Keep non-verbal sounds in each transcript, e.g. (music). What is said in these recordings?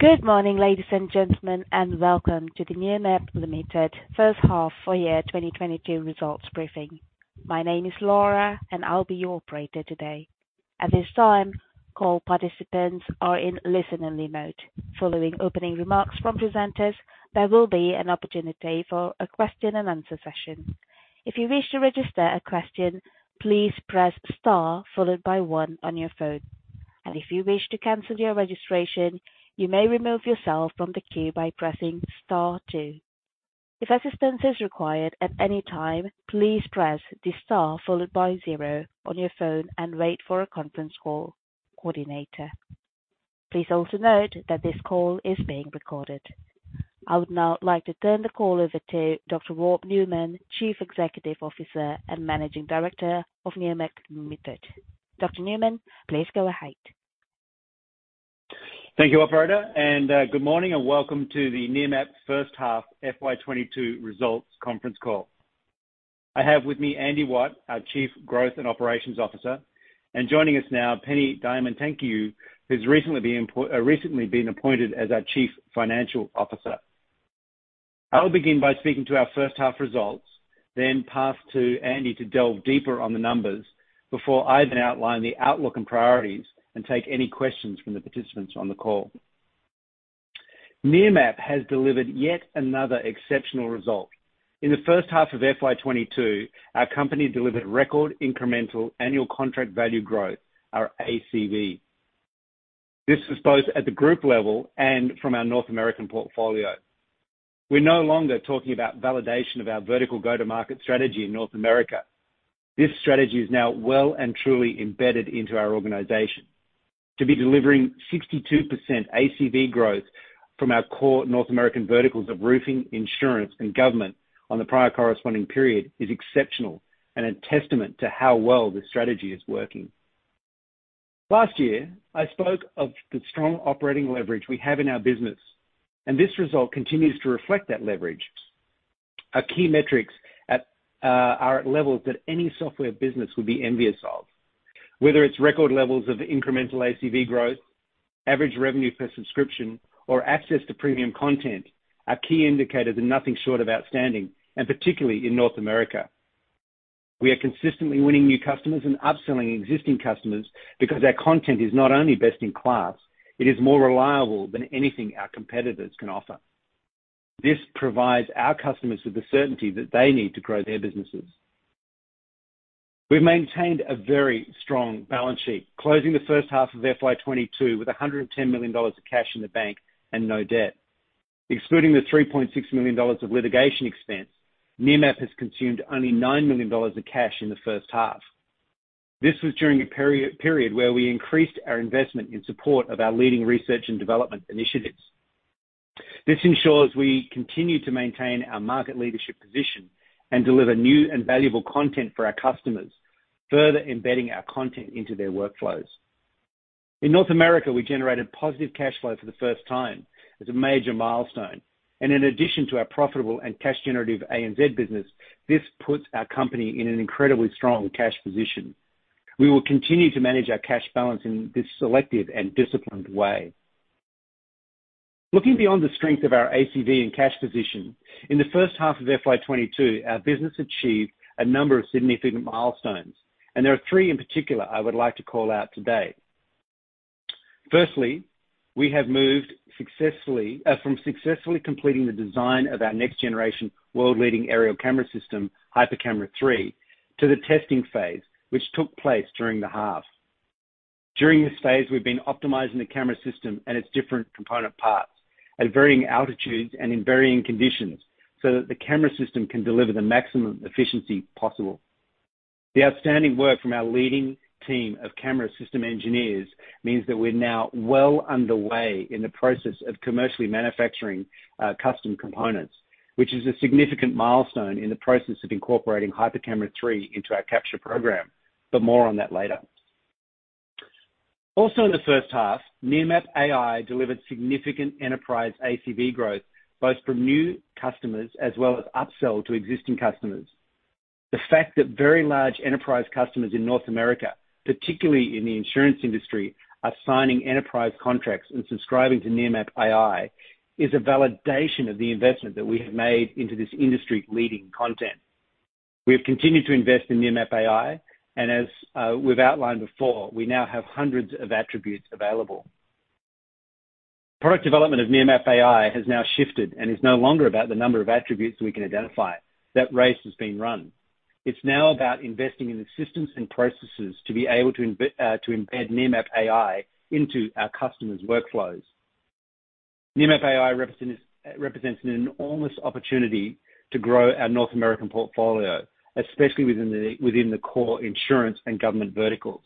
Good morning, ladies and gentlemen, and welcome to the Nearmap Limited first half for year 2022 results briefing. My name is Laura, and I'll be your operator today. At this time, call participants are in listen-only mode. Following opening remarks from presenters, there will be an opportunity for a question and answer session. If you wish to register a question, please press star followed by one on your phone. And if you wish to cancel your registration, you may remove yourself from the queue by pressing star two. If assistance is required at any time, please press the star followed by zero on your phone and wait for a conference call coordinator. Please also note that this call is being recorded. I would now like to turn the call over to Dr. Rob Newman, Chief Executive Officer and Managing Director of Nearmap Limited. Dr. Newman, please go ahead. Thank you, operator, and uh, good morning and welcome to the Nearmap first half FY 2022 results conference call. I have with me Andy Watt, our Chief Growth and Operations Officer, and joining us now, Penny Diamantakiou, who's recently been uh, recently been appointed as our Chief Financial Officer. I will begin by speaking to our first half results, then pass to Andy to delve deeper on the numbers before I then outline the outlook and priorities and take any questions from the participants on the call. Nearmap has delivered yet another exceptional result. In the first half of FY 2022, our company delivered record incremental annual contract value growth, our ACV. This was both at the group level and from our North American portfolio. We're no longer talking about validation of our vertical go-to-market strategy in North America. This strategy is now well and truly embedded into our organization. To be delivering 62% ACV growth from our core North American verticals of roofing, insurance, and government on the prior corresponding period is exceptional and a testament to how well this strategy is working. Last year, I spoke of the strong operating leverage we have in our business, and this result continues to reflect that leverage. Our key metrics uh, are at levels that any software business would be envious of. Whether it's record levels of incremental ACV growth, average revenue per subscription, or access to premium content, our key indicators are nothing short of outstanding, and particularly in North America. We are consistently winning new customers and upselling existing customers because our content is not only best in class, it is more reliable than anything our competitors can offer. This provides our customers with the certainty that they need to grow their businesses. We've maintained a very strong balance sheet, closing the first half of FY 2022 with 110 million dollars of cash in the bank and no debt. Excluding the 3.6 million dollars of litigation expense, Nearmap has consumed only 9 million dollars of cash in the first half. This was during a period where we increased our investment in support of our leading research and development initiatives. This ensures we continue to maintain our market leadership position and deliver new and valuable content for our customers, further embedding our content into their workflows. In North America, we generated positive cash flow for the first time as a major milestone. And in addition to our profitable and cash generative ANZ business, this puts our company in an incredibly strong cash position. We will continue to manage our cash balance in this selective and disciplined way. Looking beyond the strength of our ACV and cash position, in the first half of FY 2022, our business achieved a number of significant milestones, and there are three in particular I would like to call out today. Firstly, we have moved successfully uh, from successfully completing the design of our next generation world-leading aerial camera system, HyperCamera 3, to the testing phase, which took place during the half. During this phase, we've been optimizing the camera system and its different component parts at varying altitudes and in varying conditions so that the camera system can deliver the maximum efficiency possible. The outstanding work from our leading team of camera system engineers means that we're now well underway in the process of commercially manufacturing uh, custom components, which is a significant milestone in the process of incorporating HyperCamera 3 into our capture program. But more on that later. Also in the first half, Nearmap AI delivered significant enterprise ACV growth, both from new customers as well as upsell to existing customers. The fact that very large enterprise customers in North America, particularly in the insurance industry, are signing enterprise contracts and subscribing to Nearmap AI is a validation of the investment that we have made into this industry-leading content. We have continued to invest in Nearmap AI, as uh, we've outlined before, we now have hundreds of attributes available. Product development of Nearmap AI has now shifted and is no longer about the number of attributes we can identify. That race has been run. It's now about investing in the systems and processes to be able to uh, embed Nearmap AI into our customers' workflows. Nearmap AI represents an enormous opportunity to grow our North American portfolio, especially within the core insurance and government verticals.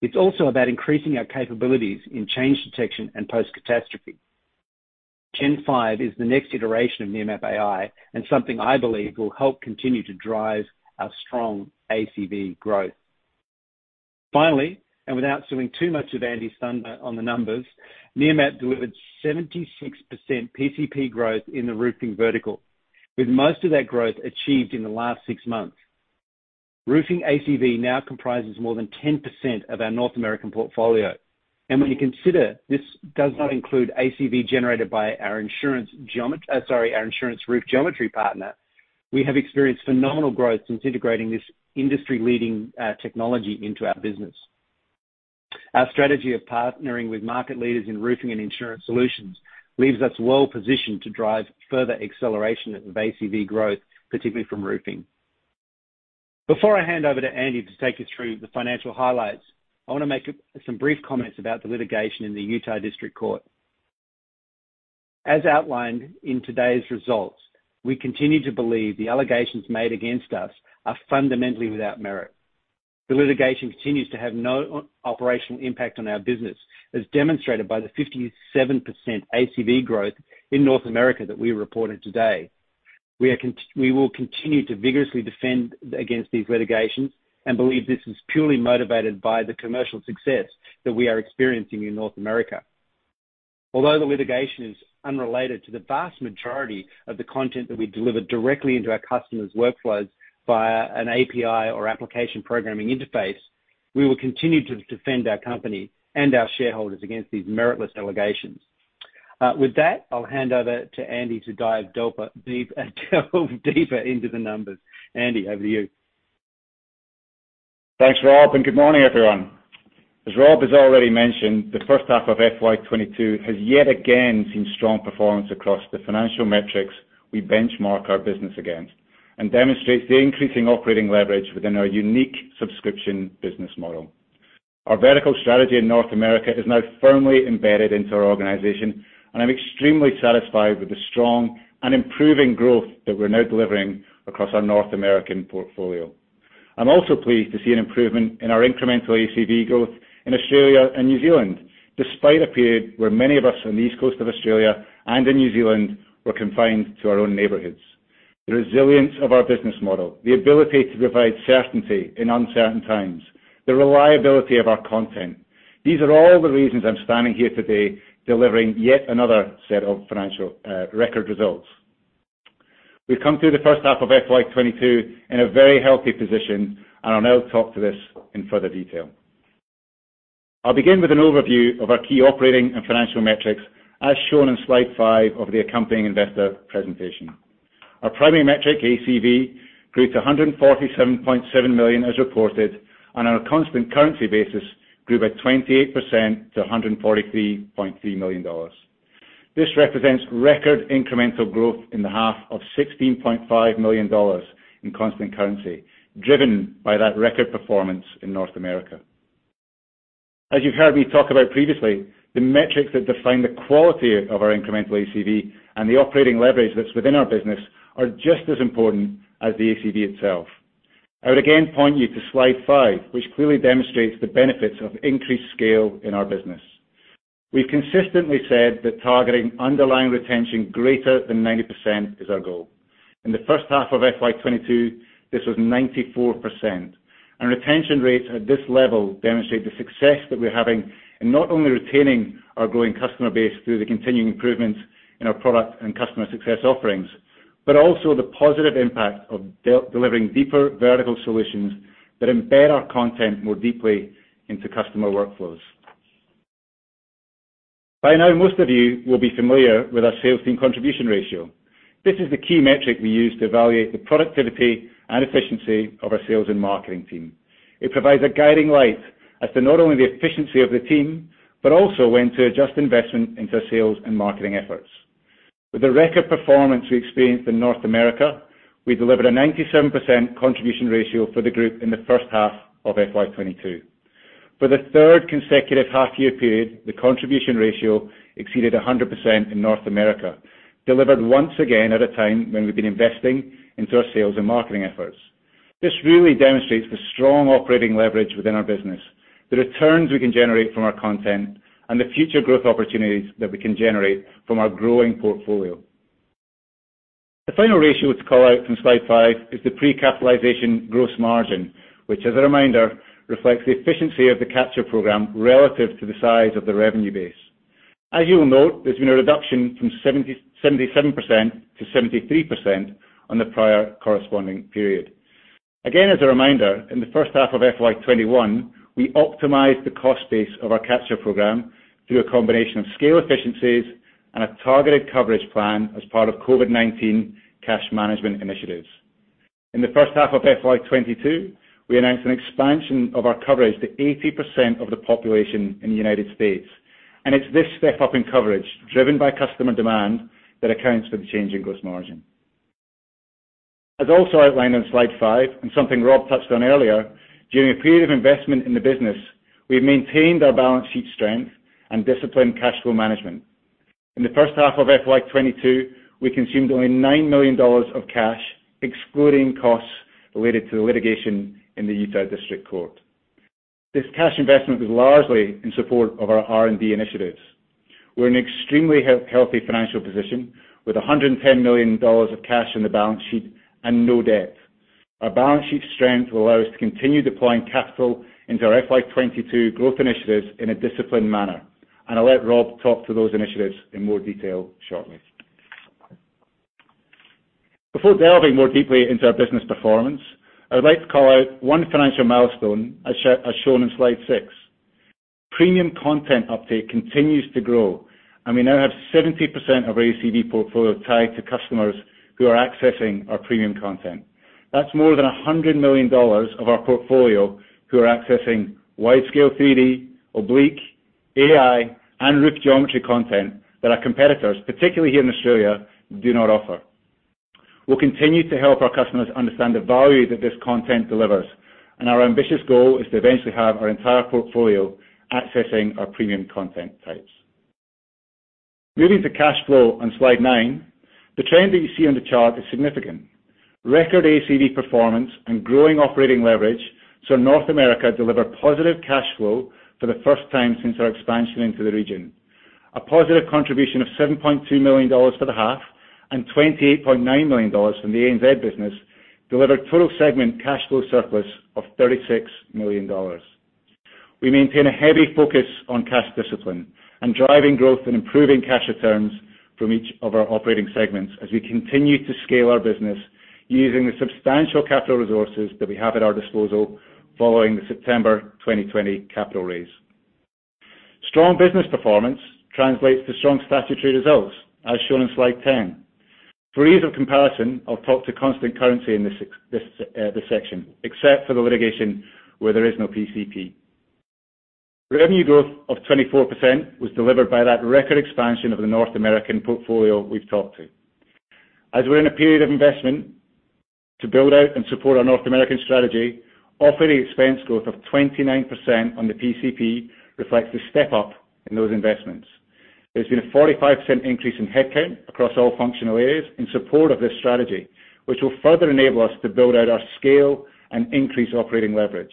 It's also about increasing our capabilities in change detection and post-catastrophe. Gen 5 is the next iteration of Nearmap AI and something I believe will help continue to drive our strong ACV growth. Finally, and without stealing too much of Andy's thunder on the numbers, Nearmap delivered 76% PCP growth in the roofing vertical, with most of that growth achieved in the last six months. Roofing ACV now comprises more than 10% of our North American portfolio. And when you consider this does not include ACV generated by uh, our insurance roof geometry partner, we have experienced phenomenal growth since integrating this industry-leading uh, technology into our business. Our strategy of partnering with market leaders in roofing and insurance solutions leaves us well positioned to drive further acceleration of ACV growth, particularly from roofing. Before I hand over to Andy to take you through the financial highlights, I wanna make some brief comments about the litigation in the Utah District Court. As outlined in today's results, we continue to believe the allegations made against us are fundamentally without merit. The litigation continues to have no operational impact on our business, as demonstrated by the 57% ACV growth in North America that we reported today. We will continue to vigorously defend against these litigations and believe this is purely motivated by the commercial success that we are experiencing in North America. Although the litigation is unrelated to the vast majority of the content that we deliver directly into our customers' workflows via an API or application programming interface, we will continue to defend our company and our shareholders against these meritless allegations. Uh, with that, I'll hand over to Andy to dive (laughs) deeper into the numbers. Andy, over to you. Thanks, Rob, and good morning, everyone. As Rob has already mentioned, the first half of FY 2022 has yet again seen strong performance across the financial metrics we benchmark our business against and demonstrates the increasing operating leverage within our unique subscription business model. Our vertical strategy in North America is now firmly embedded into our organization, and I'm extremely satisfied with the strong and improving growth that we're now delivering across our North American portfolio. I'm also pleased to see an improvement in our incremental ACV growth in Australia and New Zealand, despite a period where many of us on the East Coast of Australia and in New Zealand were confined to our own neighborhoods. The resilience of our business model, the ability to provide certainty in uncertain times, the reliability of our content, these are all the reasons I'm standing here today delivering yet another set of financial uh, record results. We've come through the first half of FY 2022 in a very healthy position, and I'll now talk to this in further detail. I'll begin with an overview of our key operating and financial metrics as shown in slide five of the accompanying investor presentation. Our primary metric, ACV, grew to 147.7 million as reported, and on a constant currency basis, grew by 28% to $143.3 million. This represents record incremental growth in the half of $16.5 million in constant currency, driven by that record performance in North America. As you've heard me talk about previously, the metrics that define the quality of our incremental ACV and the operating leverage that's within our business are just as important as the ACV itself. I would again point you to slide five, which clearly demonstrates the benefits of increased scale in our business. We've consistently said that targeting underlying retention greater than 90% is our goal. In the first half of FY 2022, this was 94%. And retention rates at this level demonstrate the success that we're having in not only retaining our growing customer base through the continuing improvements in our product and customer success offerings, but also the positive impact of delivering deeper vertical solutions that embed our content more deeply into customer workflows. By now, most of you will be familiar with our sales team contribution ratio. This is the key metric we use to evaluate the productivity and efficiency of our sales and marketing team. It provides a guiding light as to not only the efficiency of the team, but also when to adjust investment into sales and marketing efforts. With the record performance we experienced in North America, we delivered a 97% contribution ratio for the group in the first half of FY 2022. For the third consecutive half-year period, the contribution ratio exceeded 100% in North America, delivered once again at a time when we've been investing into our sales and marketing efforts. This really demonstrates the strong operating leverage within our business, the returns we can generate from our content, and the future growth opportunities that we can generate from our growing portfolio. The final ratio to call out from slide five is the pre-capitalization gross margin, which as a reminder, reflects the efficiency of the capture program relative to the size of the revenue base. As you will note, there's been a reduction from 77% to 73% on the prior corresponding period. Again, as a reminder, in the first half of FY 2021, we optimized the cost base of our capture program through a combination of scale efficiencies and a targeted coverage plan as part of COVID-19 cash management initiatives. In the first half of FY 2022, we announced an expansion of our coverage to 80% of the population in the United States, and it's this step up in coverage, driven by customer demand, that accounts for the change in gross margin. As also outlined on slide five, and something Rob touched on earlier, during a period of investment in the business, we've maintained our balance sheet strength and disciplined cash flow management. In the first half of FY 2022, we consumed only 9 million dollars of cash, excluding costs related to the litigation in the Utah District Court. This cash investment was largely in support of our R&D initiatives. We're in an extremely healthy financial position with 110 million dollars of cash on the balance sheet and no debt. Our balance sheet strength will allow us to continue deploying capital into our FY 2022 growth initiatives in a disciplined manner. I'll let Rob talk to those initiatives in more detail shortly. Before delving more deeply into our business performance, I would like to call out one financial milestone as shown in slide six. Premium content uptake continues to grow, and we now have 70% of our ACV portfolio tied to customers who are accessing our premium content. That's more than 100 million dollars of our portfolio who are accessing widescale 3D, oblique, AI, and roof geometry content that our competitors, particularly here in Australia, do not offer. We'll continue to help our customers understand the value that this content delivers, and our ambitious goal is to eventually have our entire portfolio accessing our premium content types. Moving to cash flow on slide nine, the trend that you see on the chart is significant. Record ACV performance and growing operating leverage saw North America deliver positive cash flow for the first time since our expansion into the region. A positive contribution of 7.2 million dollars for the half and 28.9 million dollars from the ANZ business delivered total segment cash flow surplus of 36 million dollars. We maintain a heavy focus on cash discipline and driving growth and improving cash returns from each of our operating segments as we continue to scale our business using the substantial capital resources that we have at our disposal following the September 2020 capital raise. Strong business performance translates to strong statutory results, as shown in slide 10. For ease of comparison, I'll talk to constant currency in this uh, section, except for the litigation where there is no PCP. Revenue growth of 24% was delivered by that record expansion of the North American portfolio we've talked to. As we're in a period of investment to build out and support our North American strategy, operating expense growth of 29% on the PCP reflects the step-up in those investments. There's been a 45% increase in headcount across all functional areas in support of this strategy, which will further enable us to build out our scale and increase operating leverage.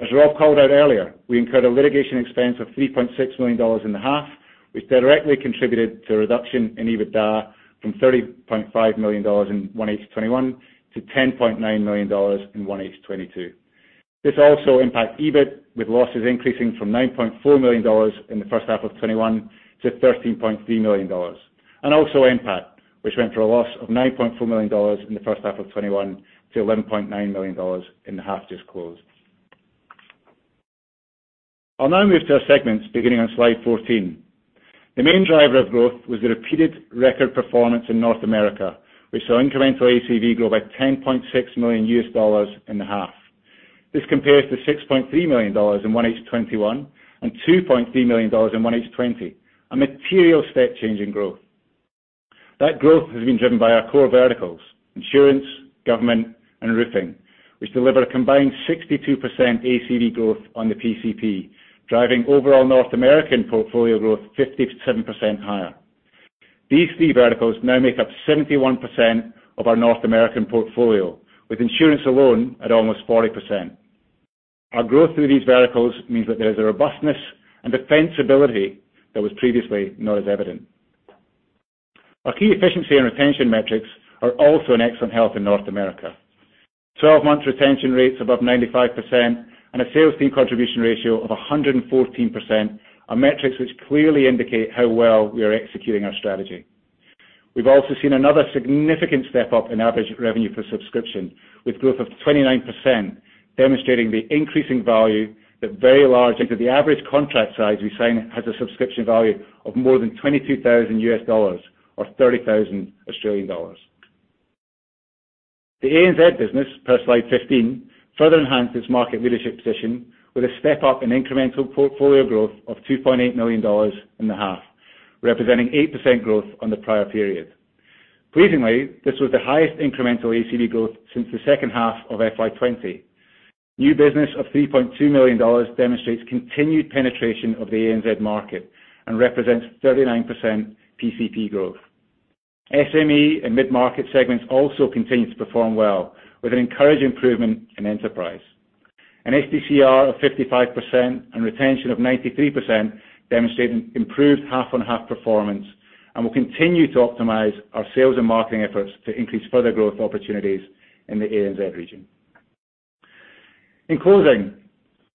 As Rob called out earlier, we incurred a litigation expense of 3.6 million dollars in the half, which directly contributed to a reduction in EBITDA from 30.5 million dollars in 1H 2021 to 10.9 million dollars in 1H 2022. This also impacts EBIT, with losses increasing from 9.4 million dollars in the first half of 2021 to 13.3 million dollars. And also NPAT, which went from a loss of 9.4 million dollars in the first half of 2021 to 11.9 million dollars in the half just closed. I'll now move to our segments beginning on slide 14. The main driver of growth was the repeated record performance in North America, which saw incremental ACV grow by $10.6 million in the half. This compares to $6.3 million in 1H 2021 and $2.3 million in 1H 2020, a material step change in growth. That growth has been driven by our core verticals, insurance, government, and roofing, which deliver a combined 62% ACV growth on the PCP, driving overall North American portfolio growth 57% higher. These three verticals now make up 71% of our North American portfolio, with insurance alone at almost 40%. Our growth through these verticals means that there is a robustness and defensibility that was previously not as evident. Our key efficiency and retention metrics are also in excellent health in North America. 12-month retention rates above 95% and a sales team contribution ratio of 114% are metrics which clearly indicate how well we are executing our strategy. We've also seen another significant step up in average revenue per subscription, with growth of 29%, demonstrating the increasing value that very large into the average contract size we sign has a subscription value of more than $22,000 or 30,000 Australian dollars. The ANZ business, per slide 15, further enhanced its market leadership position with a step up in incremental portfolio growth of $2.8 million in the half, representing 8% growth on the prior period. Pleasingly, this was the highest incremental ACV growth since the second half of FY 2020. New business of $3.2 million demonstrates continued penetration of the ANZ market and represents 39% PCP growth. SME and mid-market segments also continue to perform well, with an encouraging improvement in enterprise. An STCR of 55% and retention of 93% demonstrating improved half-on-half performance, and we'll continue to optimize our sales and marketing efforts to increase further growth opportunities in the ANZ region. In closing,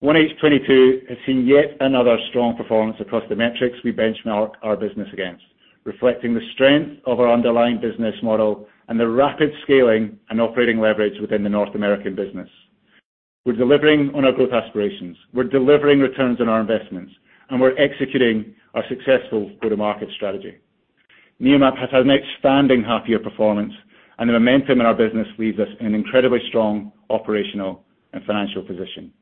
1H 2022 has seen yet another strong performance across the metrics we benchmark our business against, reflecting the strength of our underlying business model and the rapid scaling and operating leverage within the North American business. We're delivering on our growth aspirations, we're delivering returns on our investments, and we're executing our successful go-to-market strategy. Nearmap has had an outstanding half-year performance, and the momentum in our business leaves us in an incredibly strong operational and financial position.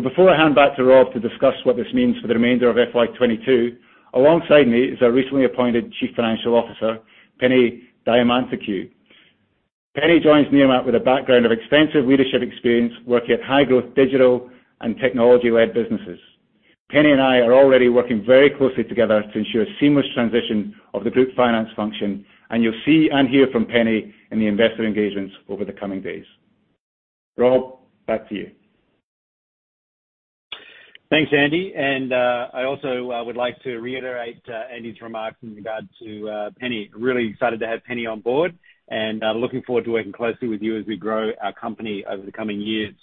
Before I hand back to Rob to discuss what this means for the remainder of FY 2022, alongside me is our recently appointed Chief Financial Officer, Penny Diamantakiou. Penny joins Nearmap with a background of extensive leadership experience working at high-growth digital and technology-led businesses. Penny and I are already working very closely together to ensure a seamless transition of the group finance function, and you'll see and hear from Penny in the investor engagements over the coming days. Rob, back to you. Thanks, Andy. And uh I also uh, would like to reiterate uh, Andy's remarks in regard to uh, Penny. Really excited to have Penny on board and uh, looking forward to working closely with you as we grow our company over the coming years.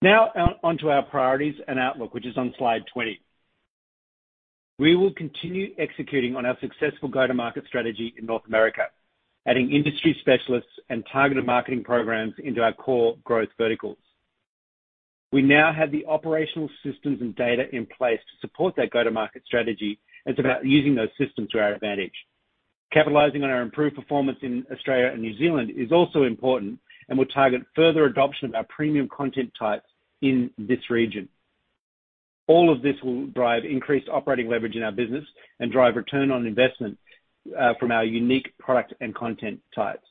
Now on to our priorities and outlook, which is on slide 20. We will continue executing on our successful go-to-market strategy in North America, adding industry specialists and targeted marketing programs into our core growth verticals. We now have the operational systems and data in place to support that go-to-market strategy. It's about using those systems to our advantage. Capitalizing on our improved performance in Australia and New Zealand is also important and will target further adoption of our premium content types in this region. All of this will drive increased operating leverage in our business and drive return on investment uh, from our unique product and content types.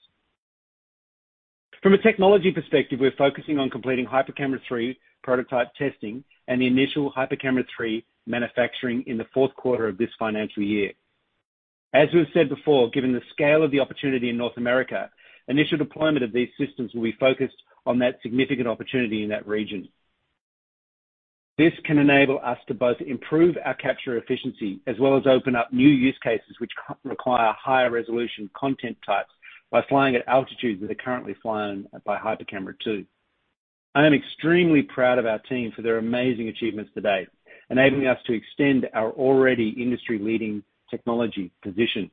From a technology perspective, we're focusing on completing HyperCamera 3 prototype testing and the initial HyperCamera 3 manufacturing in the fourth quarter of this financial year. As we've said before, given the scale of the opportunity in North America, initial deployment of these systems will be focused on that significant opportunity in that region. This can enable us to both improve our capture efficiency as well as open up new use cases which require higher resolution content types by flying at altitudes that are currently flown by HyperCamera 2. I am extremely proud of our team for their amazing achievements to date, enabling us to extend our already industry-leading technology position.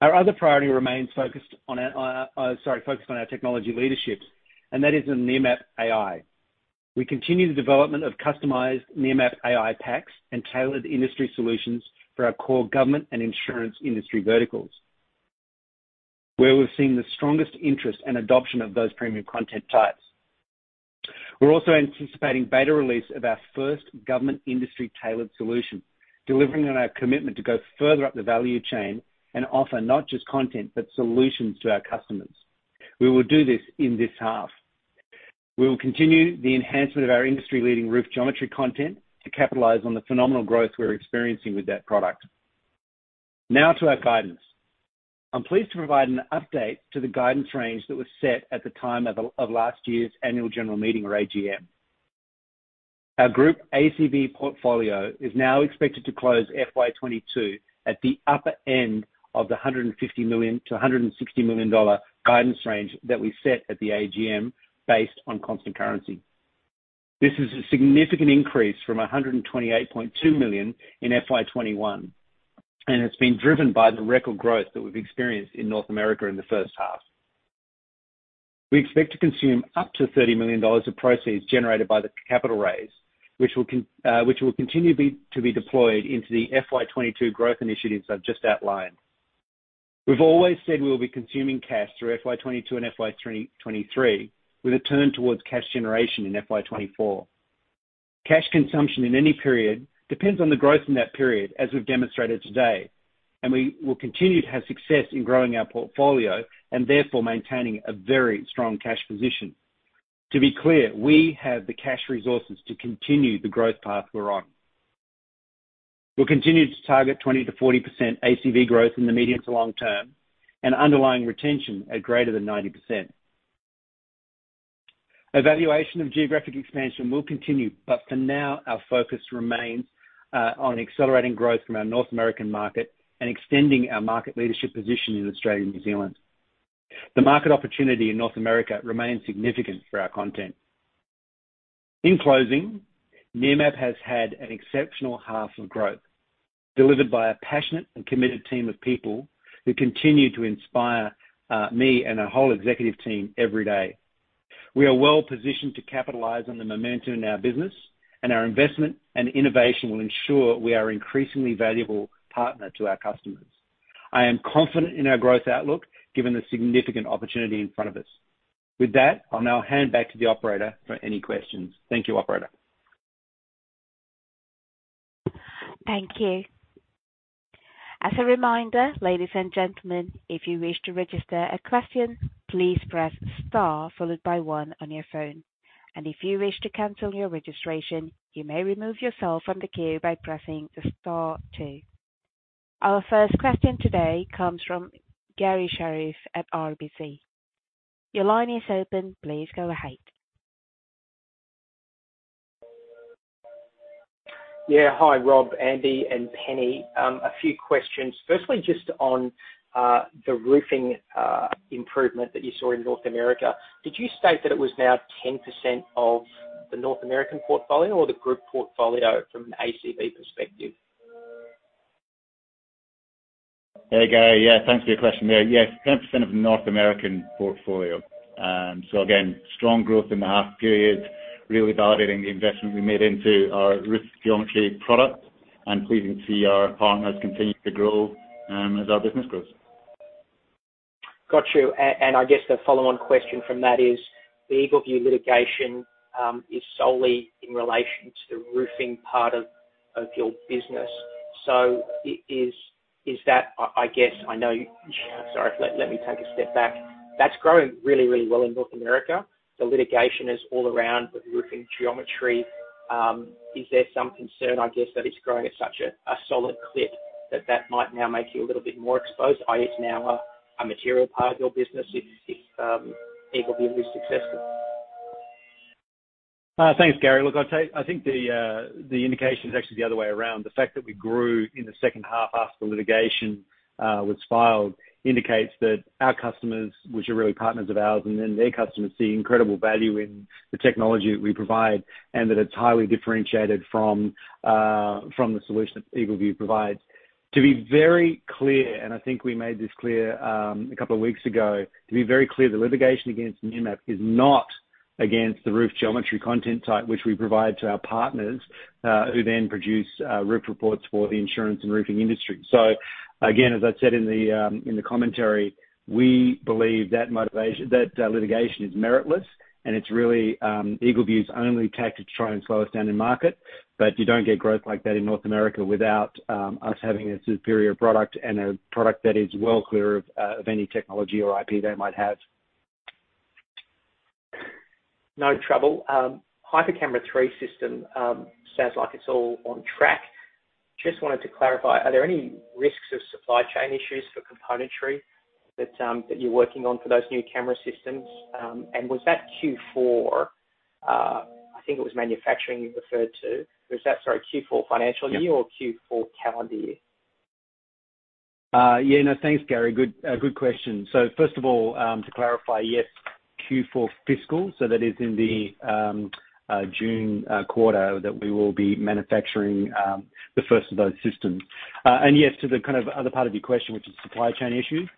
Our other priority remains focused on our uh, uh, sorry focused on our technology leadership, and that is in Nearmap AI. We continue the development of customized Nearmap AI packs and tailored industry solutions for our core government and insurance industry verticals, where we've seen the strongest interest and adoption of those premium content types. We're also anticipating beta release of our first government industry-tailored solution, delivering on our commitment to go further up the value chain and offer not just content, but solutions to our customers. We will do this in this half. We will continue the enhancement of our industry-leading roof geometry content to capitalize on the phenomenal growth we're experiencing with that product. Now to our guidance. I'm pleased to provide an update to the guidance range that was set at the time of last year's annual general meeting or AGM. Our group ACV portfolio is now expected to close FY 2022 at the upper end of the $150 million-$160 million guidance range that we set at the AGM based on constant currency. This is a significant increase from 128.2 million in FY 2021, and it's been driven by the record growth that we've experienced in North America in the first half. We expect to consume up to 30 million dollars of proceeds generated by the capital raise, Uh, which will continue to be deployed into the FY 2022 growth initiatives I've just outlined. We've always said we will be consuming cash through FY 2022 and FY 2023, with a turn towards cash generation in FY 2024. Cash consumption in any period depends on the growth in that period, as we've demonstrated today, and we will continue to have success in growing our portfolio and therefore maintaining a very strong cash position. To be clear, we have the cash resources to continue the growth path we're on. We'll continue to target 20%-40% ACV growth in the medium to long term and underlying retention at greater than 90%. Evaluation of geographic expansion will continue, but for now, our focus remains uh, on accelerating growth from our North American market and extending our market leadership position in Australia and New Zealand. The market opportunity in North America remains significant for our content. In closing, Nearmap has had an exceptional half of growth, delivered by a passionate and committed team of people who continue to inspire uh, me and our whole executive team every day. We are well-positioned to capitalize on the momentum in our business, and our investment and innovation will ensure we are increasingly valuable partner to our customers. I am confident in our growth outlook, given the significant opportunity in front of us. With that, I'll now hand back to the operator for any questions. Thank you, operator. Thank you. As a reminder, ladies and gentlemen, if you wish to register a question, please press star followed by one on your phone. And if you wish to cancel your registration, you may remove yourself from the queue by pressing the star two. Our first question today comes from Garry Sherriff at RBC. Your line is open. Please go ahead. Yeah. Hi, Rob, Andy, and Penny. Um, a few questions. Firstly, just on uh, the roofing uh, improvement that you saw in North America. Did you state that it was now 10% of the North American portfolio or the group portfolio from an ACV perspective? Hey, Garry. Yeah, thanks for your question there. Yes, 10% of North American portfolio. Um so again, strong growth in the half period, really validating the investment we made into our roof geometry product and pleasing to see our partners continue to grow as our business grows. Got you. And I guess the follow-on question from that is, the EagleView litigation is solely in relation to the roofing part of your business. Is that, I guess I know. (laughs) Sorry, let me take a step back. That's growing really really well in North America. The litigation is all around the roofing geometry. Um, is there some concern, I guess, that it's growing at such a solid clip that that might now make you a little bit more exposed, i.e., it's now a material part of your business if um, EagleView is successful? Thanks, Garry. Look, I I think the uh the indication is actually the other way around. The fact that we grew in the second half after the litigation uh was filed indicates that our customers, which are really partners of ours, and then their customers, see incredible value in the technology that we provide and that it's highly differentiated from uh from the solution that EagleView provides. To be very clear, and I think we made this clear um a couple of weeks ago, to be very clear, the litigation against Nearmap is not against the roof geometry content type, which we provide to our partners, uh, who then produce uh, roof reports for the insurance and roofing industry. So again, as I said in the um in the commentary, we believe that motivation that uh litigation is meritless, and it's really um, EagleView's only tactic to try and slow us down in market. But you don't get growth like that in North America without um, us having a superior product and a product that is well clear of uh, any technology or IP they might have. No trouble. Um, HyperCamera 3 system um, sounds like it's all on track. Just wanted to clarify, are there any risks of supply chain issues for componentry that um, you're working on for those new camera systems? Um and was that Q4, uh, I think it was manufacturing you referred to. Was that, sorry, Q4 financial year or Q4 calendar year? Uh, yeah, no, thanks, Garry. Good uh good question. So First of all, to clarify, yes, Q4 fiscal, so that is in the um, uh, June uh, quarter that we will be manufacturing um, the first of those systems. Uh and yes, to the kind of other part of your question, which is supply chain issues.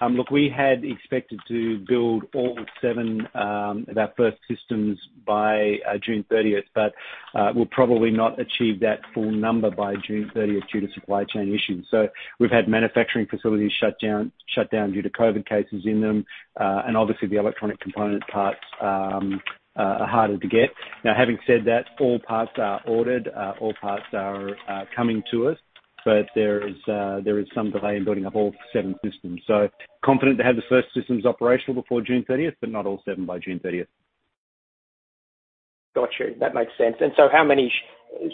Um, look, we had expected to build all seven um, of our first systems by uh, June 30th, but uh, we'll probably not achieve that full number by June 30th due to supply chain issues. So we've had manufacturing facilities shut down shut down due to COVID cases in them. Uh and obviously the electronic component parts um, uh, are harder to get. Now, having said that, all parts are ordered, all parts are coming to us, but there is uh there is some delay in building up all seven systems. So confident to have the first systems operational before June 30th, but not all seven by June 30th. Got you. That makes sense. And so how many sh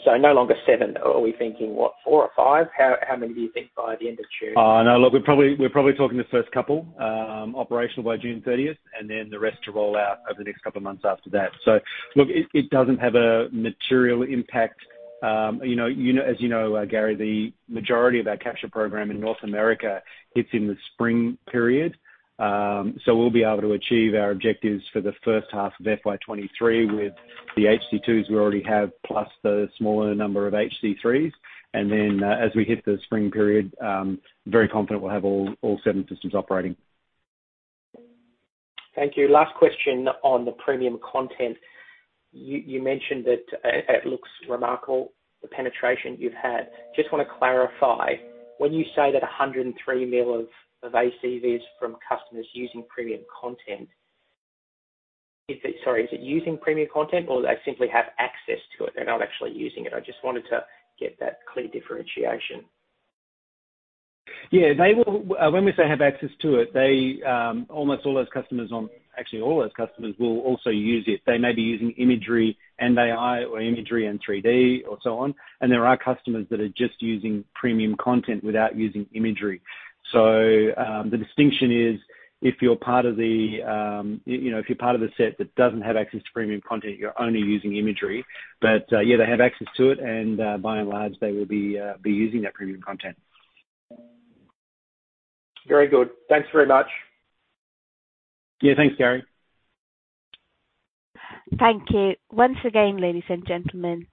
so no longer seven. Are we thinking, what, four or five? How how many do you think by the end of June? Oh no, look, we're probably we're probably talking the first couple operational by June 30th, and then the rest to roll out over the next couple of months after that. So look, it doesn't have a material impact. Um, you know, as you know, uh, Garry, the majority of our capture program in North America hits in the spring period. Um so we'll be able to achieve our objectives for the first half of FY 2023 with the HC2s we already have, plus the smaller number of HC3s. Then, uh, As we hit the spring period, um, very confident we'll have all seven systems operating. Thank you. Last question on the premium content. You mentioned that uh, it looks remarkable, the penetration you've had. Just wanna clarify, when you say that 103 million of ACVs from customers using premium content, sorry, is it using premium content or they simply have access to it, they're not actually using it? I just wanted to get that clear differentiation. Yeah. Uh, when we say have access to it, they um, almost all those customers, actually all those customers will also use it. They may be using imagery and AI or imagery and 3D or so on. And there are customers that are just using premium content without using imagery. So um the distinction is if you're part of the, um, you know, if you're part of the set that doesn't have access to premium content, you're only using imagery. But uh, yeah, they have access to it, and uh, by and large, they will uh, be using that premium content. Very good. Thanks very much. Yeah. Thanks, Garry. Thank you. Once again, ladies and gentlemen,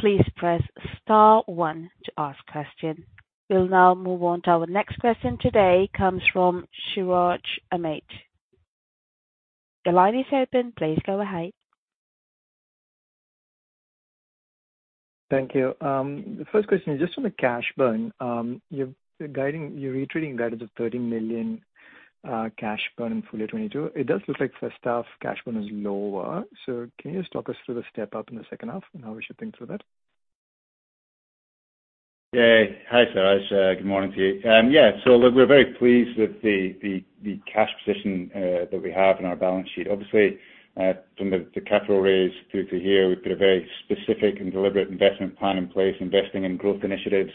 please press star one to ask question. We'll now move on to our next question today comes from Siraj Ahmed. The line is open. Please go ahead. Thank you. The first question is just on the cash burn. Um you're reiterating guidance of 30 million cash burn in full year 2022. It does look like first half cash burn is lower. So can you just talk us through the step up in the second half and how we should think through that? Yeah. Hi, Siraj. Uh, good morning to you. Um, yeah. So look, we're very pleased with the the cash position uh, that we have in our balance sheet. Obviously, uh, from the capital raise through to here, we've put a very specific and deliberate investment plan in place, investing in growth initiatives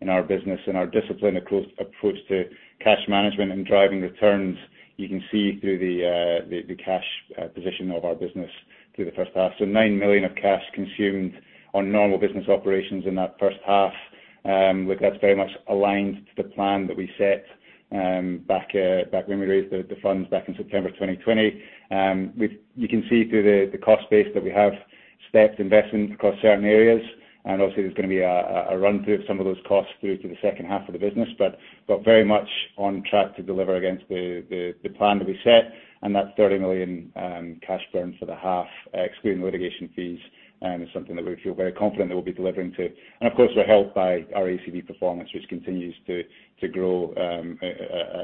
in our business and our disciplined approach to cash management and driving returns. You can see through the uh, cash uh, position of our business through the first half. 9 million of cash consumed on normal business operations in that first half. Um, look, that's very much aligned to the plan that we set um, uh, back when we raised the funds back in September 2020. Um, you can see through the cost base that we have stepped investment across certain areas, obviously there's gonna be a run through of some of those costs through to the second half of the business. But very much on track to deliver against the plan that we set. And that 30 million um, cash burn for the half, excluding litigation fees, um, is something that we feel very confident that we'll be delivering to. And of course, we're helped by our ACV performance, which continues to grow um,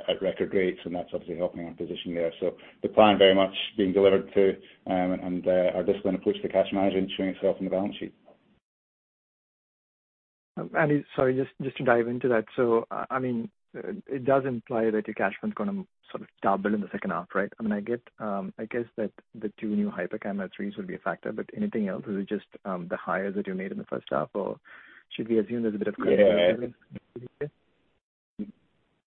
at record rates, and that's obviously helping our position there. So the plan very much being delivered to, and uh, our disciplined approach to cash management showing itself in the balance sheet. Andy, sorry, just to dive into that. So I mean, uh, it does imply that your cash burn's gonna sort of double in the second half, right? I mean, I get, um, I guess that the two new HyperCamera 3s will be a factor, but anything else? Is it just um, the hires that you made in the first half, or should we assume there's a bit of credit?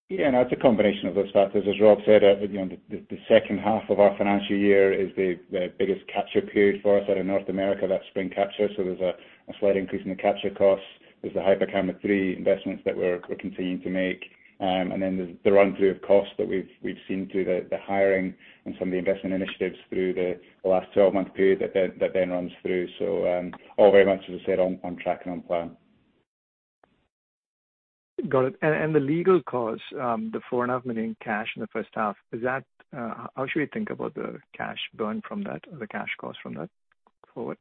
Yeah, no, it's a combination of those factors. As Rob said, uh, you know, the second half of our financial year is the biggest capture period for us out of North America, that spring capture. So there's a slight increase in the capture costs. There's the HyperCamera 3 investments that we're continuing to make. Um and then there's the run through of costs that we've we've seen through the hiring and some of the investment initiatives through the last 12-month period that that then runs through. So um all very much, as I said, on track and on plan. Got it. The legal costs, the 4.5 million cash in the first half, is that how should we think about the cash burn from that or the cash cost from that forward?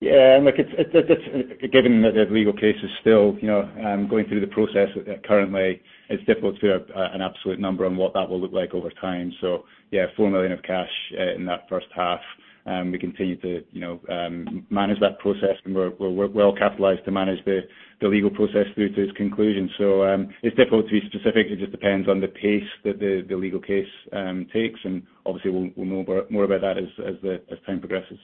Yeah, and look, it's uh, given that the legal case is still, you know, um, going through the process uh, currently, it's difficult to put an absolute number on what that will look like over time. So yeah, 4 million of cash uh, in that first half. Um, we continue to, you know, um, manage that process, and we're well capitalized to manage the legal process through to its conclusion. So um it's difficult to be specific. It just depends on the pace that the legal case takes. And obviously we'll know more about that as as time progresses.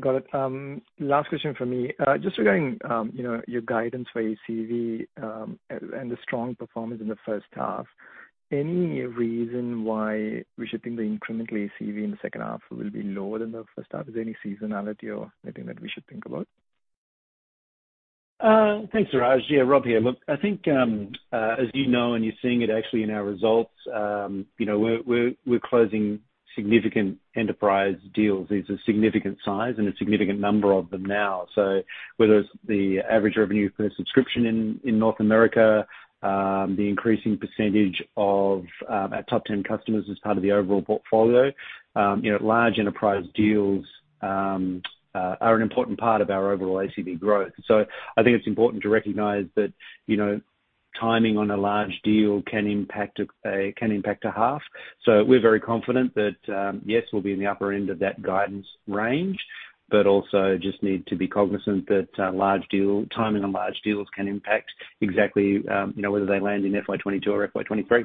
Got it. Um, last question from me. Uh, just regarding, um, you know, your guidance for ACV, um, and the strong performance in the first half, any reason why we should think the incremental ACV in the second half will be lower than the first half? Is there any seasonality or anything that we should think about? Uh, thanks, Siraj. Yeah, Rob here. Look, I think, uh, as you know, and you're seeing it actually in our results, you know, we're we're closing significant enterprise deals. These are significant size and a significant number of them now. So whether it's the average revenue per subscription in North America, um, the increasing percentage of um, our top 10 customers as part of the overall portfolio, um, you know, large enterprise deals uh, are an important part of our overall ACV growth. So I think it's important to recognize that, you know, timing on a large deal can impact a a can impact a half. So we're very confident that, um, yes, we'll be in the upper end of that guidance range, but also just need to be cognizant that uh large deal timing on large deals can impact exactly, um, you know, whether they land in FY 2022 or FY 2023.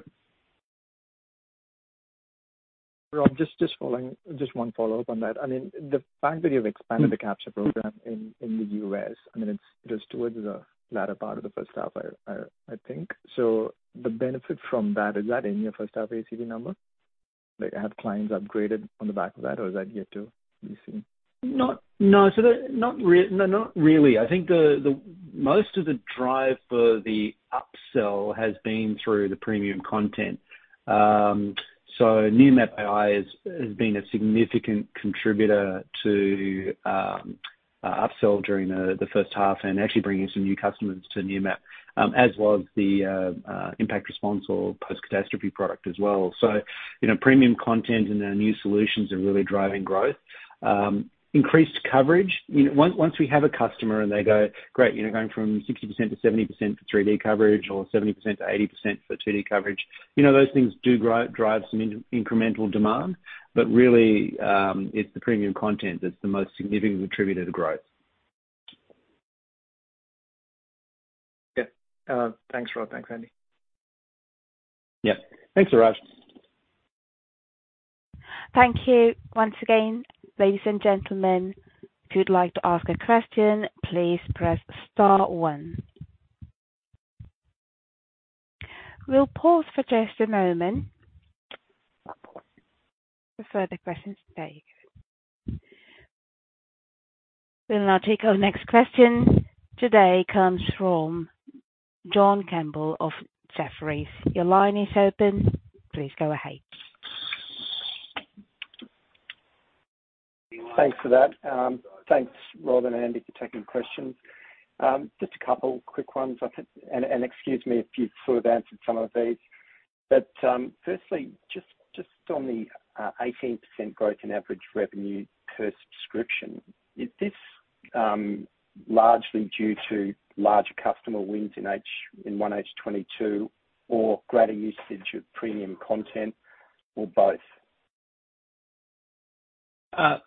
Rob, just following just one follow-up on that. I mean, the fact that you've expanded hmm. the capture program in the U.S., I mean, it is it is towards the latter part of the first half, I I think. So the benefit from that, is that in your first half ACV number? Like, have clients upgraded on the back of that, or is that yet to be seen? No, so the not really. I think the the most of the drive for the upsell has been through the premium content. Um, Nearmap AI has has been a significant contributor to um, upsell during the first half and actually bringing some new customers to Nearmap, um, as was the um uh Impact Response or post-catastrophe product as well. So you know, premium content and our new solutions are really driving growth. Increased coverage. You know, once once we have a customer and they go, "Great, you know, going from 60% to 70% for 3D coverage or 70% to 80% for 2D coverage," you know, those things do drive some incremental demand. But really, um, it's the premium content that's the most significant contributor to growth. Yeah. Uh, thanks, Rob. Thanks, Andy. Yeah. Thanks, Siraj. Thank you. Once again, ladies and gentlemen, if you'd like to ask a question, please press star one. We'll pause for just a moment for further questions. There you go. We'll now take our next question. Today comes from John Campbell of Jefferies. Your line is open. Please go ahead. Thanks for that. Um, thanks, Rob and Andy, for taking questions. Um, just a couple quick ones. I think, And excuse me if you've sort of answered some of these. But um firstly, just just on the uh, 18% growth in average revenue per subscription, is this um, largely due to larger customer wins in H in 1H 2022 or greater usage of premium content or both?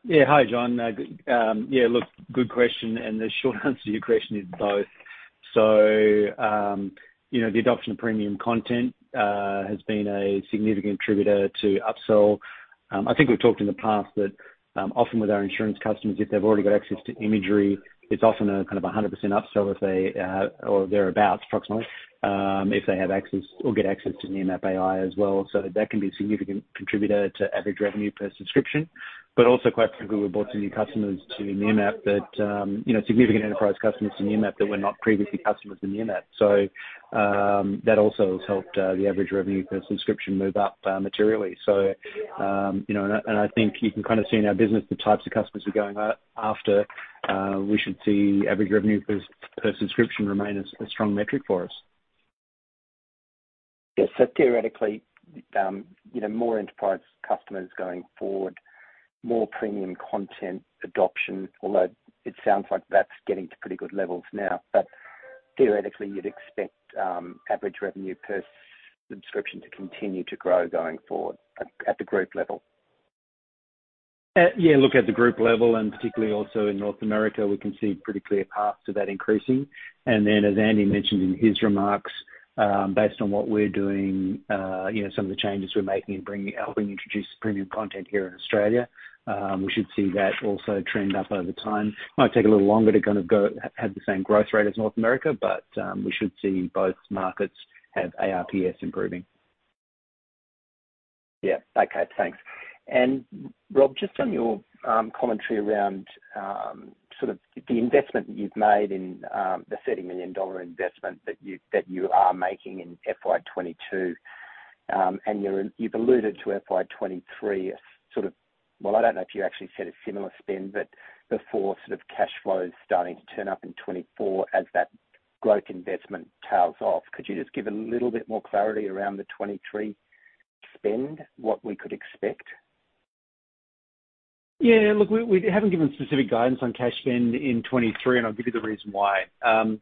Yeah. Hi, John. Uh, um, yeah, look, good question, and the short (laughs) answer to your question is both. So um, you know, the adoption of premium content uh, has been a significant contributor to upsell. Um, I think we've talked in the past that um, often with our insurance customers, if they've already got access to imagery, it's often a kind of a 100% upsell if they uh, or thereabouts approximately if they have access or get access to Nearmap AI as well. So that can be a significant contributor to average revenue per subscription. But also quite frankly, we've brought some new customers to Nearmap that um, you know, significant enterprise customers to Nearmap that were not previously customers in Nearmap. So um, that also has helped uh, the average revenue per subscription move up uh, materially. So um, you know, and I think you can kind of see in our business the types of customers we're going after. Uh, we should see average revenue per subscription remain a strong metric for us. Yes. So theoretically, um, you know, more enterprise customers going forward, more premium content adoption, although it sounds like that's getting to pretty good levels now. But theoretically, you'd expect um, average revenue per subscription to continue to grow going forward at the group level. Uh, yeah, look, at the group level and particularly also in North America, we can see pretty clear paths to that increasing. And then as Andy mentioned in his remarks, um, based on what we're doing, uh, you know, some of the changes we're making in helping introduce premium content here in Australia, Um, we should see that also trend up over time. Might take a little longer to kind of go have the same growth rate as North America, but um, we should see both markets have ARPS improving. Yeah. Okay, thanks. And Rob, just on your um, commentary around sort of the investment that you've made in the 30 million dollar investment that you that you are making in FY 2022, and you've alluded to FY 2023 as sort of. Well, I don't know if you actually said a similar spend, but before sort of cash flows starting to turn up in 2024 as that growth investment tails off. Could you just give a little bit more clarity around the 2023 spend, what we could expect? Yeah. Look, we haven't given specific guidance on cash spend in 2023, and I'll give you the reason why. Um,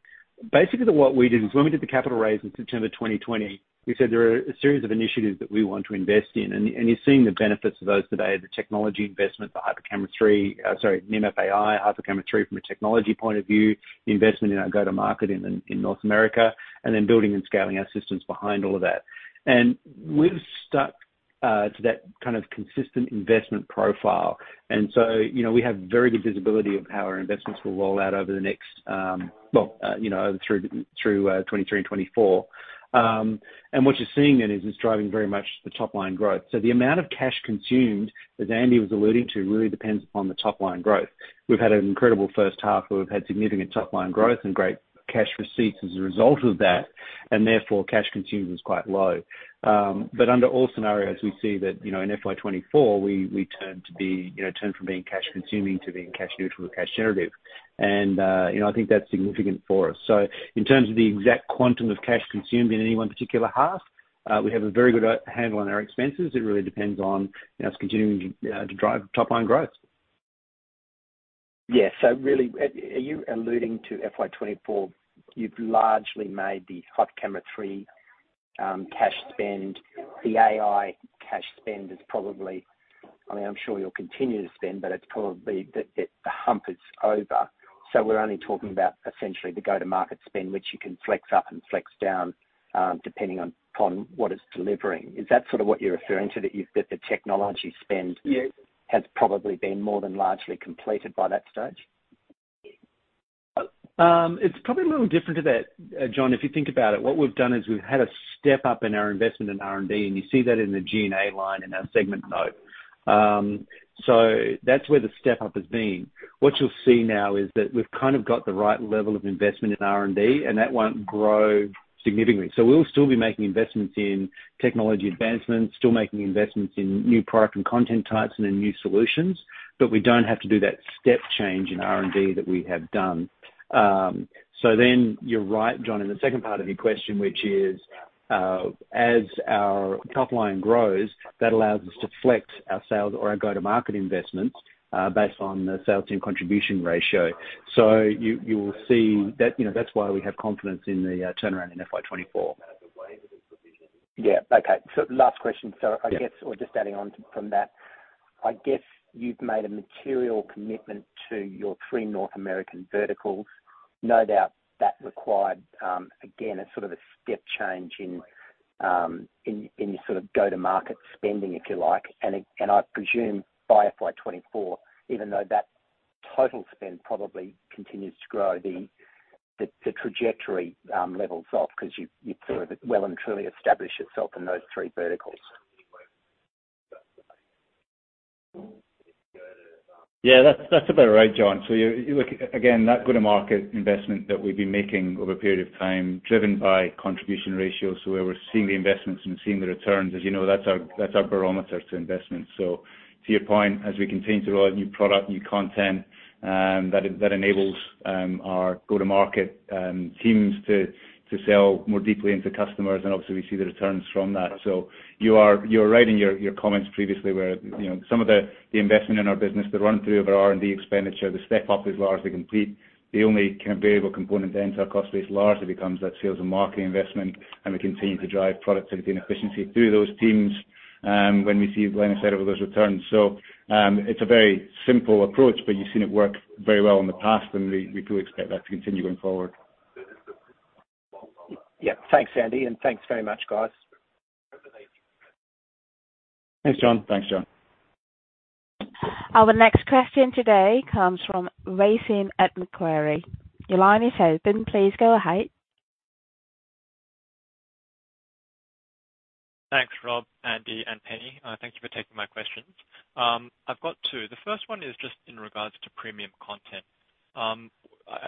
basically what we did is when we did the capital raise in September 2020, we said there are a series of initiatives that we want to invest in, and you're seeing the benefits of those today, the technology investment, the HyperCamera 3, uh, sorry, Nearmap AI, HyperCamera 3 from a technology point of view, the investment in our go-to-market in North America, and then building and scaling our systems behind all of that. And we've stuck uh, to that kind of consistent investment profile. And so, you know, we have very good visibility of how our investments will roll out over the next, um, well, uh, you know, through 2023 and 2024. What you're seeing then is it's driving very much the top line growth. So the amount of cash consumed, as Andy was alluding to, really depends upon the top line growth. We've had an incredible first half where we've had significant top line growth and great cash receipts as a result of that, and therefore cash consumed was quite low. Um but under all scenarios, we see that, you know, in FY 2024, we we turn to be you know turn from being cash consuming to being cash neutral or cash generative. And uh, you know, I think that's significant for us. So in terms of the exact quantum of cash consumed in any one particular half, uh, we have a very good uh, handle on our expenses. It really depends on, us continuing to drive top line growth. Yeah. So really, are you alluding to FY 2024, you've largely made the HOT Camera 3 um, cash spend. The AI cash spend is probably, I mean, I'm sure you'll continue to spend, but it's probably the hump is over. So we're only talking about essentially the go-to-market spend, which you can flex up and flex down, um, depending on upon what it's delivering. Is that sort of what you're referring to, that the technology spend- Yeah. has probably been more than largely completed by that stage? Um, it's probably a little different to that, uh, John. If you think about it, what we've done is we've had a step up in our investment in R&D, and you see that in the G&A line in our segment note. Um, So that's where the step up has been. What you'll see now is that we've kind of got the right level of investment in R&D, and that won't grow significantly. So we'll still be making investments in technology advancements, still making investments in new product and content types and in new solutions, but we don't have to do that step change in R&D that we have done. Um so then you're right, John, in the second part of your question, which is, Uh, as our top line grows, that allows us to flex our sales or our go-to-market investments uh, based on the sales team contribution ratio. So you you will see that, you know, that's why we have confidence in the uh, turnaround in FY 2024. Yeah. Okay. So last question. Yeah. I guess, or just adding on from that, I guess you've made a material commitment to your three North American verticals. No doubt that required, um, again, a sort of a step change um, in your sort of go-to-market spending, if you like. And I presume by FY 2024, even though that total spend probably continues to grow, the trajectory um, levels off because you've sort of well and truly established yourself in those three verticals. Yeah, that's about right, John. So you look again, that go-to-market investment that we've been making over a period of time, driven by contribution ratios. So where we're seeing the investments and seeing the returns, as you know, that's our barometer to investment. So to your point, as we continue to roll out new product, new content, um, that that enables um, our go-to-market um, teams to sell more deeply into customers, and obviously we see the returns from that. You are right in your comments previously where, you know, some of the investment in our business, the run through of our R&D expenditure, the step up is largely complete. The only kind of variable component then to our cost base largely becomes that sales and marketing investment, and we continue to drive productivity and efficiency through those teams, when we see line of sight of those returns. So um it's a very simple approach, but you've seen it work very well in the past, and we do expect that to continue going forward. Yeah. Thanks, Andy, and thanks very much, guys. Thanks, John. Thanks, John. Our next question today comes from Wei Sim at Macquarie. Your line is open. Please go ahead. Thanks, Rob, Andy, and Penny. Uh, thank you for taking my questions. Um, I've got two. The first one is just in regards to premium content. Um, Uh,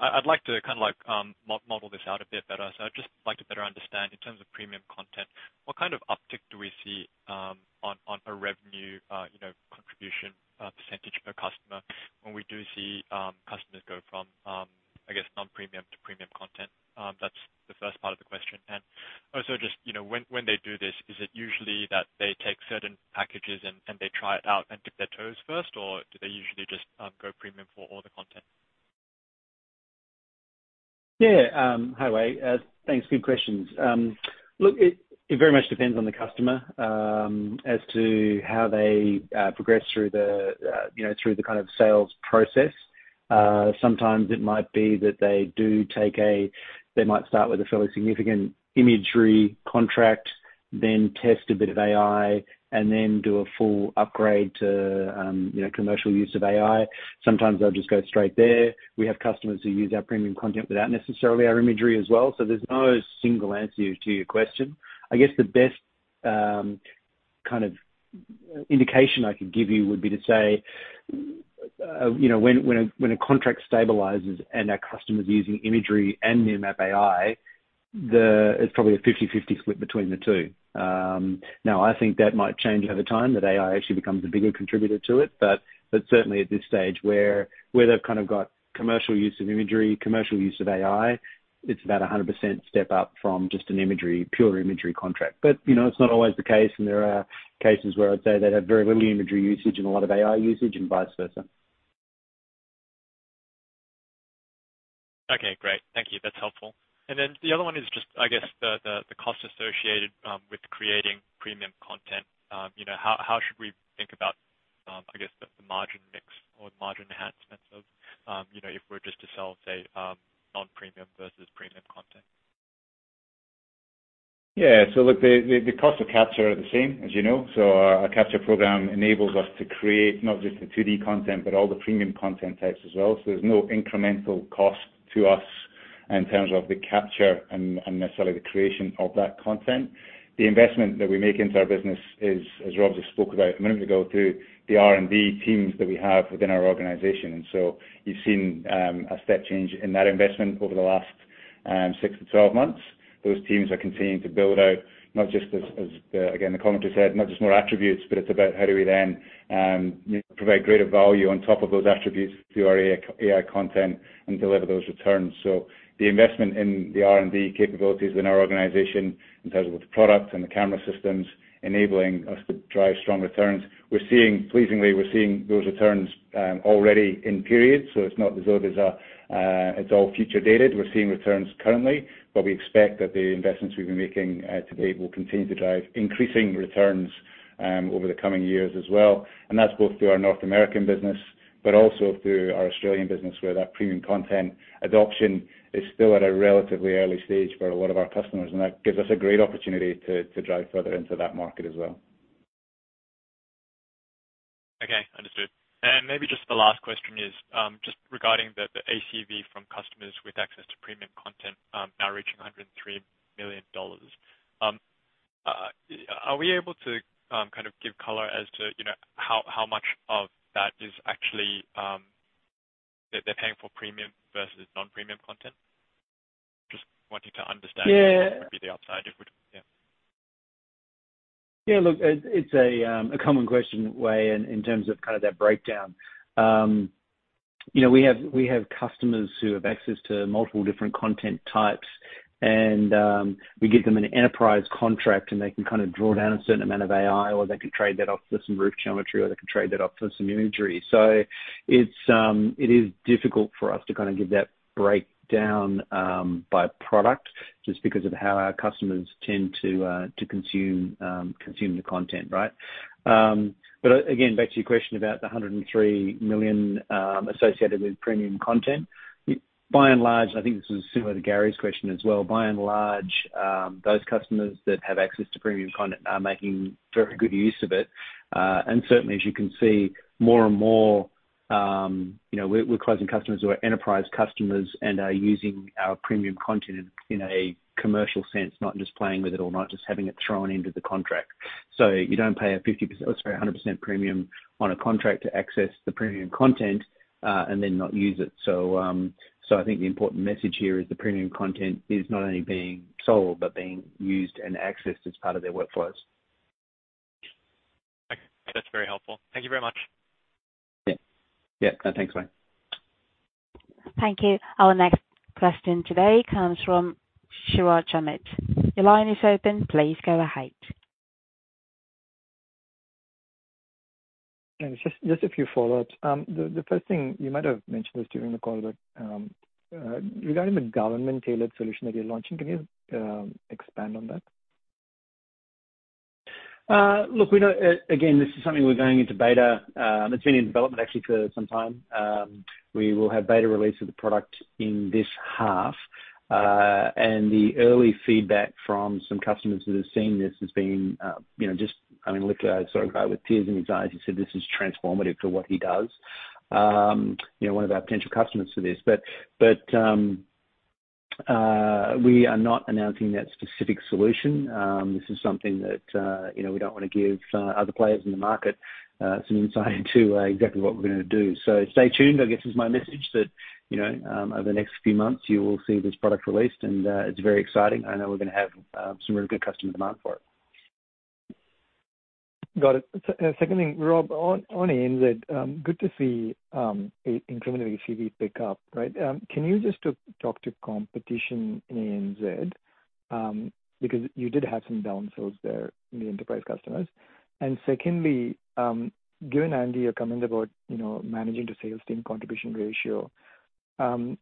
I'd like to kind of like um, model this out a bit better. So I'd just like to better understand in terms of premium content, what kind of uptick do we see um on a revenue uh, you know contribution uh, percentage per customer when we do see um, customers go from um, I guess non-premium to premium content? Um, that's the first part of the question. And also just you know when they do this, is it usually that they take certain packages and they try it out and dip their toes first, or do they usually just um, go premium for all the content? Yeah. Um, hi, Wei. Uh, thanks. Good questions. Look, it very much depends on the customer as to how they uh, progress through the uh, you know through the kind of sales process. Sometimes it might be that they might start with a fairly significant imagery contract, then test a bit of AI, and then do a full upgrade to um, you know commercial use of AI. Sometimes they'll just go straight there. We have customers who use our premium content without necessarily our imagery as well. So there's no single answer to your question. I guess the best um, kind of indication I could give you would be to say uh, you know when when a contract stabilizes and our customer's using imagery and Nearmap AI, the it's probably a 50/50 split between the two. Um, now I think that might change over time, that AI actually becomes a bigger contributor to it. But but certainly at this stage where where they've kind of got commercial use of imagery, commercial use of AI, it's about a 100% step up from just an imagery, pure imagery contract. But, you know, it's not always the case, and there are cases where I'd say they have very little imagery usage and a lot of AI usage and vice versa. Okay, great. Thank you. That's helpful. And then the other one is just, I guess, the cost associated um, with creating premium content. Um, you know, how how should we think about, um, I guess, the margin mix or margin enhancements of, you know, if we're just to sell, say, non-premium versus premium content? Yeah. So look, the cost of capture are the same, as you know. So our capture program enables us to create not just the 2D content, but all the premium content types as well. So there's no incremental cost to us in terms of the capture and necessarily the creation of that content. The investment that we make into our business is, as Rob just spoke about a minute ago, through the R&D teams that we have within our organization. And so you've seen um, a step change in that investment over the last um, six to 12 months. Those teams are continuing to build out, not just as again, the commenter said, not just more attributes, but it's about how do we then um, provide greater value on top of those attributes through our AI content and deliver those returns. So the investment in the R&D capabilities in our organization in terms of the product and the camera systems enabling us to drive strong returns. We're seeing pleasingly, we're seeing those returns um, already in period, so it's not as though uh, it's all future dated. We're seeing returns currently, but we expect that the investments we've been making uh, to date will continue to drive increasing returns um over the coming years as well. And that's both through our North American business, but also through our Australian business, where that premium content adoption is still at a relatively early stage for a lot of our customers. And that gives us a great opportunity to drive further into that market as well. Okay, understood. And maybe just the last question is um, just regarding the ACV from customers with access to premium content um, now reaching $103 million. Um, uh, are we able to kind of give color as to, you know, how how much of that is actually um they're paying for premium versus non-premium content? Just wanting to understand. Yeah. What would be the upside if we. Yeah. Yeah, look, it's a a common question, Wei, in terms of kind of that breakdown. You know, we have we have customers who have access to multiple different content types, and um we give them an enterprise contract, and they can kind of draw down a certain amount of AI, or they can trade that off for some roof geometry, or they can trade that off for some imagery. So it is um it is difficult for us to kind of give that breakdown um by product just because of how our customers tend to uh to consume um consume the content, right? Um but again, back to your question about the $103 million associated with premium content. By and large, I think this is similar to Garry's question as well. By and large, um, those customers that have access to premium content are making very good use of it. Uh and certainly, as you can see, more and more, um, you know, we're closing customers who are enterprise customers and are using our premium content in a commercial sense, not just playing with it or not just having it thrown into the contract. So you don't pay a 50%, or sorry, a 100% premium on a contract to access the premium content, uh, and then not use it. Um, I think the important message here is the premium content is not only being sold, but being used and accessed as part of their workflows. Okay. That's very helpful. Thank you very much. Yeah. Yeah. No, thanks, Wei. Thank you. Our next question today comes from Siraj Ahmed. Your line is open. Please go ahead. And just just a few follow-ups. Um, the first thing you might have mentioned this during the call, but um, uh, regarding the government-tailored solution that you're launching, can you um, expand on that? Uh, look, we know, uh, again, this is something we're going into beta. It's been in development actually for some time. We will have beta release of the product in this half. Uh, the early feedback from some customers that have seen this has been, uh, you know, just, I mean, literally I sort of guy with tears in his eyes. He said, "This is transformative to what he does." Um, you know, one of our potential customers for this. But but um uh we are not announcing that specific solution. Um, this is something that, uh, you know, we don't wanna give other players in the market some insight (laughs) into exactly what we're gonna do. So stay tuned, I guess, is my message that, you know, um, over the next few months, you will see this product released, and uh, it's very exciting. I know we're gonna have um, some really good customer demand for it. Got it. Uh, second thing, Rob, on ANZ, um, good to see incremental ACV pick up, right? Can you just talk to competition in ANZ, because you did have some downsells there in the enterprise customers. And secondly, given Andy, your comment about, you know, managing the sales team contribution ratio, Um,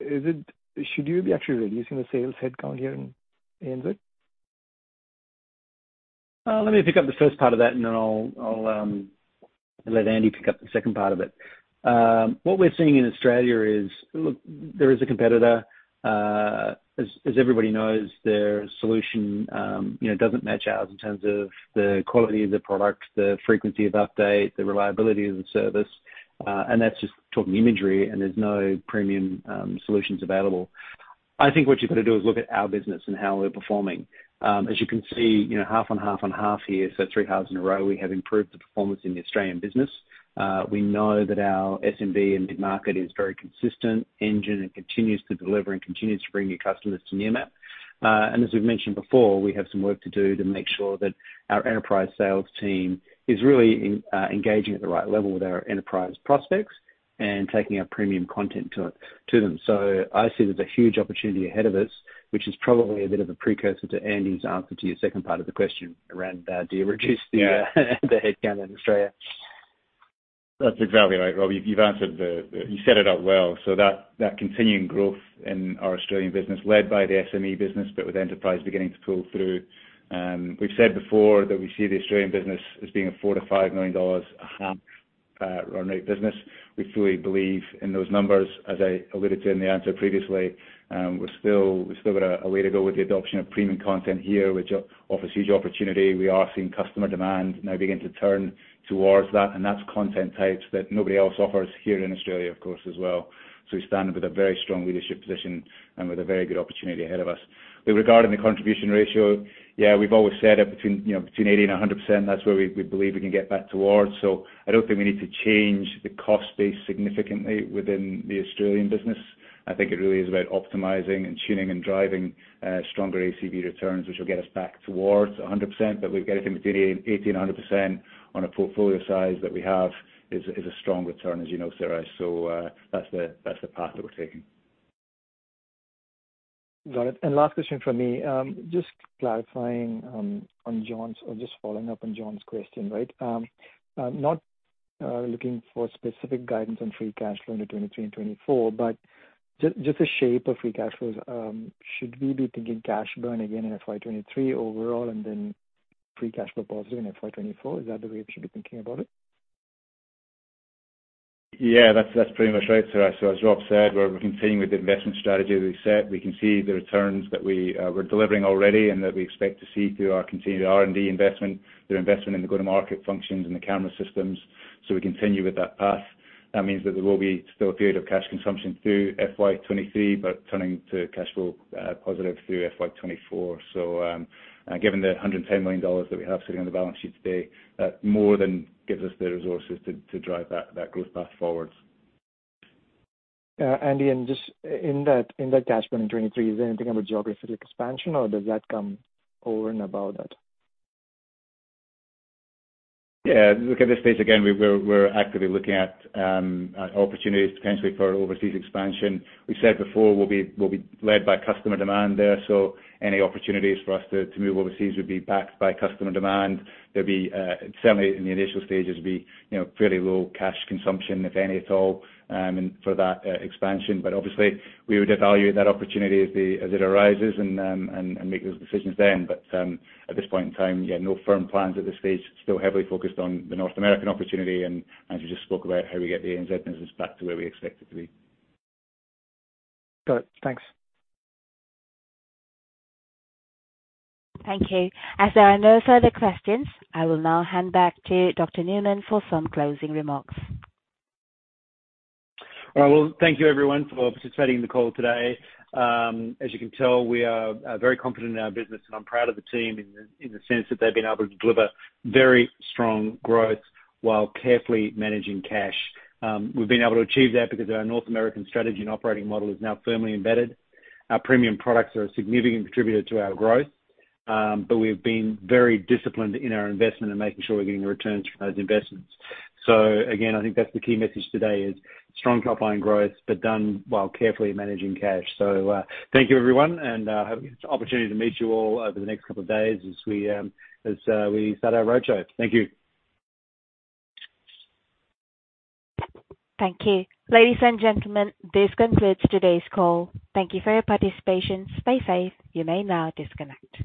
should you be actually reducing the sales headcount here in ANZ? Uh, let me pick up the first part of that, and then I'll um, let Andy pick up the second part of it. Um, what we're seeing in Australia is, look, there is a competitor. Uh, as everybody knows, their solution, you know, doesn't match ours in terms of the quality of the product, the frequency of update, the reliability of the service, that's just talking imagery, and there's no premium um solutions available. I think what you've got to do is look at our business and how we're performing. Um as you can see, you know, half on half on half here, so three halves in a row, we have improved the performance in the Australian business. Uh we know that our SMB and mid-market is very consistent engine and continues to deliver and continues to bring new customers to Nearmap. Uh and as we've mentioned before, we have some work to do to make sure that our enterprise sales team is really uh, engaging at the right level with our enterprise prospects and taking our premium content to them. So I see there's a huge opportunity ahead of us, which is probably a bit of a precursor to Andy's answer to your second part of the question around, uh, do you reduce uh, (laughs) the headcount in Australia? That's exactly right, Rob. You've answered. The you set it up well. So that that continuing growth in our Australian business led by the SME business, but with enterprise beginning to pull through. Um, we've said before that we see the Australian business as being a 4 million-5 million dollars a half uh, run rate business. We fully believe in those numbers. As I alluded to in the answer previously, um, we've still got a way to go with the adoption of premium content here, which offers huge opportunity. We are seeing customer demand now begin to turn towards that, and that's content types that nobody else offers here in Australia, of course, as well. So we stand with a very strong leadership position and with a very good opportunity ahead of us. Regarding the contribution ratio, yeah, we've always said it between, you know, between 80 and 100%, that's where we believe we can get back towards. So I don't think we need to change the cost base significantly within the Australian business. I think it really is about optimizing and tuning and driving uh, stronger ACV returns, which will get us back towards 100%. But we've got anything between 80 and 100% on a portfolio size that we have is a strong return, as you know, Siraj. Uh, that's the that's the path that we're taking. Got it. And last question from me. Um, just clarifying um, on John's or just following up on John's question, right? Um, not uh, looking for specific guidance on free cash flow into 2023 and 2024, but just just the shape of free cash flows. Should we be thinking cash burn again in FY 2023 overall and then free cash flow positive in FY 2024? Is that the way we should be thinking about it? Yeah, that's that's pretty much right, Siraj. As Rob said, we're continuing with the investment strategy that we set. We can see the returns that we uh, we're delivering already and that we expect to see through our continued R&D investment, the investment in the go-to-market functions and the camera systems. So we continue with that path. That means that there will be still a period of cash consumption through FY 2023, but turning to cash flow uh, positive through FY 2024. Um, Uh, given the 110 million dollars that we have sitting on the balance sheet today, that more than gives us the resources to drive that growth path forwards. Uh, Andy, just in that in that cash burn in 2023, is there anything about geographical expansion or does that come over and above that? Yeah. Look, at this stage, again, we're actively looking at um, uh, opportunities potentially for overseas expansion. We said before we'll be led by customer demand there. So any opportunities for us to move overseas would be backed by customer demand. There'd be uh, certainly in the initial stages, be you know, fairly low cash consumption, if any at all, Um, for that uh, expansion. But obviously we would evaluate that opportunity as it arises um, and make those decisions then. But um at this point in time, yeah, no firm plans at this stage. Still heavily focused on the North American opportunity and as we just spoke about how we get the ANZ business back to where we expect it to be. Got it. Thanks. Thank you. As there are no further questions, I will now hand back to Dr. Newman for some closing remarks. All right. Well, thank you everyone for participating in the call today. Um, as you can tell, we are very confident in our business, and I'm proud of the team in the sense that they've been able to deliver very strong growth while carefully managing cash. Um, we've been able to achieve that because our North American strategy and operating model is now firmly embedded. Our premium products are a significant contributor to our growth, um, but we've been very disciplined in our investment and making sure we're getting the returns from those investments. So again, I think that's the key message today is strong top line growth, but done while carefully managing cash. So uh thank you everyone, and hope we get the opportunity to meet you all over the next couple of days as we um as uh we start our roadshow. Thank you. Thank you. Ladies and gentlemen, this concludes today's call. Thank you for your participation. Stay safe. You may now disconnect.